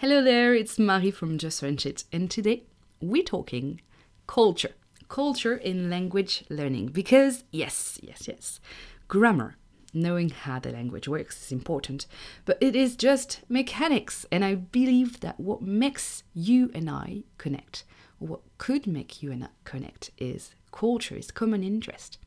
Hello there, it's Marie from Just French It, and today we're talking culture. Culture in language learning. Because, yes, yes, yes, grammar, knowing how the language works is important, but it is just mechanics, and I believe that what makes you and I connect, what could make you and I connect, is culture, is common interest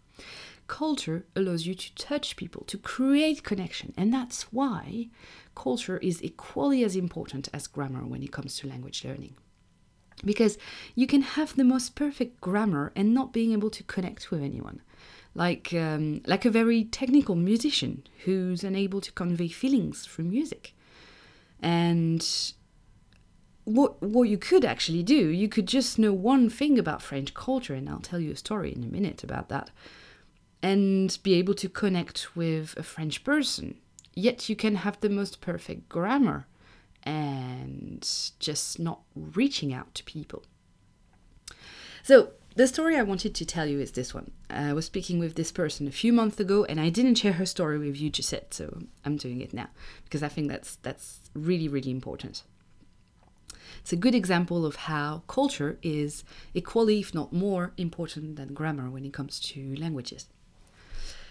culture allows you to touch people, to create connection. And that's why culture is equally as important as grammar when it comes to language learning. Because you can have the most perfect grammar and not being able to connect with anyone. Like, um, like a very technical musician who's unable to convey feelings through music. And what what you could actually do, you could just know one thing about French culture, and I'll tell you a story in a minute about that and be able to connect with a French person. Yet you can have the most perfect grammar and just not reaching out to people. So, the story I wanted to tell you is this one. I was speaking with this person a few months ago and I didn't share her story with you just yet, so I'm doing it now because I think that's that's really really important. It's a good example of how culture is equally if not more important than grammar when it comes to languages.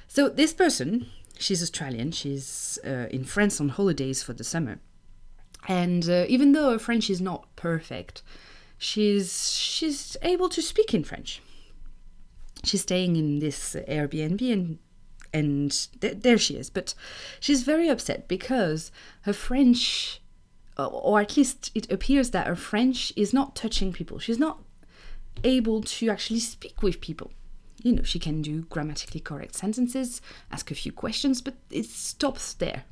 So this person, she's Australian. She's uh, in France on holidays for the summer, and uh, even though her French is not perfect, she's she's able to speak in French. She's staying in this Airbnb and and th- there she is. But she's very upset because her French, or at least it appears that her French is not touching people. She's not able to actually speak with people you know, she can do grammatically correct sentences, ask a few questions, but it stops there.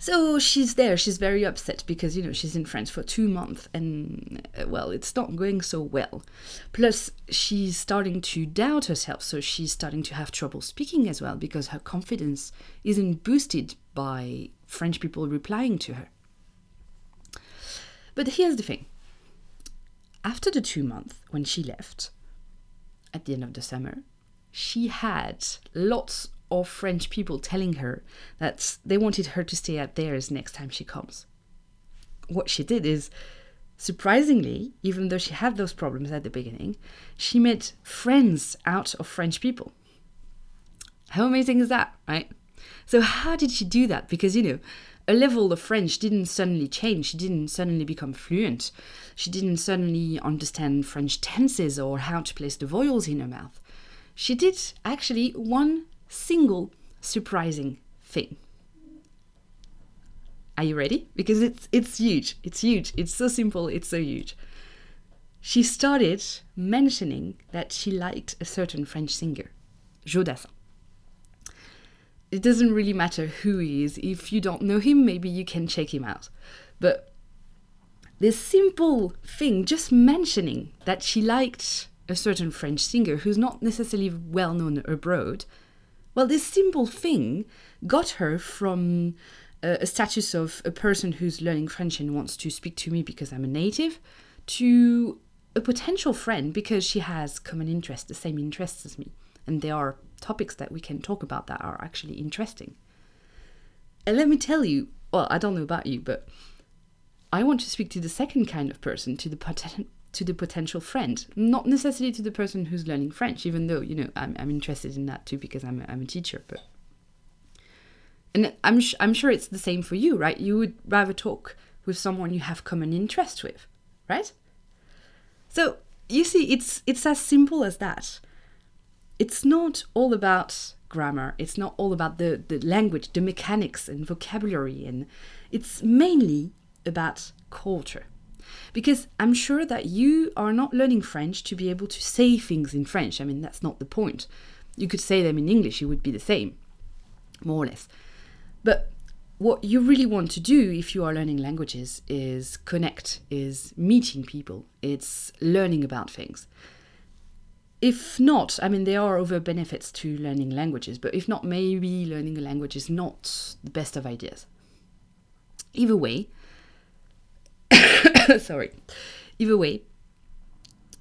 So she's there, she's very upset because, you know, she's in France for two months and, uh, well, it's not going so well. Plus, she's starting to doubt herself, so she's starting to have trouble speaking as well because her confidence isn't boosted by French people replying to her. But here's the thing after the two months when she left, at the end of the summer, she had lots of French people telling her that they wanted her to stay at theirs next time she comes. What she did is, surprisingly, even though she had those problems at the beginning, she made friends out of French people. How amazing is that, right? So, how did she do that? Because, you know, level of French didn't suddenly change. She didn't suddenly become fluent. She didn't suddenly understand French tenses or how to place the vowels in her mouth. She did actually one single surprising thing. Are you ready? Because it's it's huge. It's huge. It's so simple, it's so huge. She started mentioning that she liked a certain French singer, Joe Dassin it doesn't really matter who he is. If you don't know him, maybe you can check him out. But this simple thing, just mentioning that she liked a certain French singer who's not necessarily well known abroad, well, this simple thing got her from a, a status of a person who's learning French and wants to speak to me because I'm a native to a potential friend because she has common interests, the same interests as me. And there are topics that we can talk about that are actually interesting. And let me tell you, well, I don't know about you, but I want to speak to the second kind of person, to the poten- to the potential friend, not necessarily to the person who's learning French, even though you know I'm, I'm interested in that too because I'm a, I'm a teacher. But and I'm sh- I'm sure it's the same for you, right? You would rather talk with someone you have common interest with, right? So you see, it's it's as simple as that it's not all about grammar. It's not all about the, the language the mechanics and vocabulary and it's mainly about culture. Because i'm sure that you are not learning french to be able to say things in french. I mean that's not the point. You could say them in english it would be the same more or less. But what you really want to do if you are learning languages is connect is meeting people. It's learning about things if not, I mean, there are other benefits to learning languages, but if not, maybe learning a language is not the best of ideas. Either way, sorry, either way,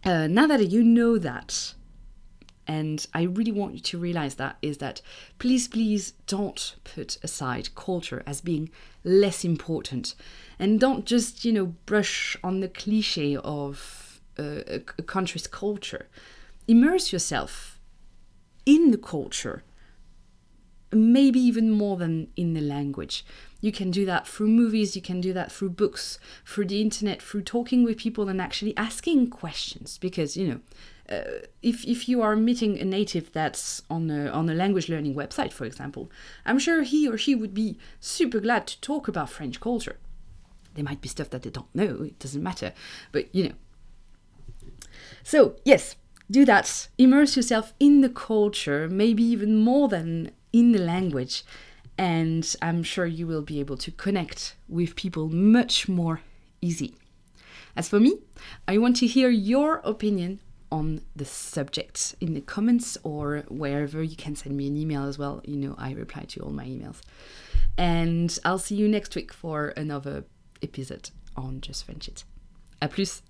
uh, now that you know that and I really want you to realize that is that please, please don't put aside culture as being less important. And don't just, you know, brush on the cliche of uh, a, a country's culture. Immerse yourself in the culture, maybe even more than in the language. You can do that through movies, you can do that through books, through the internet, through talking with people and actually asking questions. Because, you know, uh, if if you are meeting a native that's on a on a language learning website, for example, I'm sure he or she would be super glad to talk about French culture. There might be stuff that they don't know; it doesn't matter, but you know. So yes, do that. Immerse yourself in the culture, maybe even more than in the language, and I'm sure you will be able to connect with people much more easy. As for me, I want to hear your opinion on the subject in the comments or wherever you can send me an email as well. You know, I reply to all my emails. And I'll see you next week for another épisode on Just French It. À plus!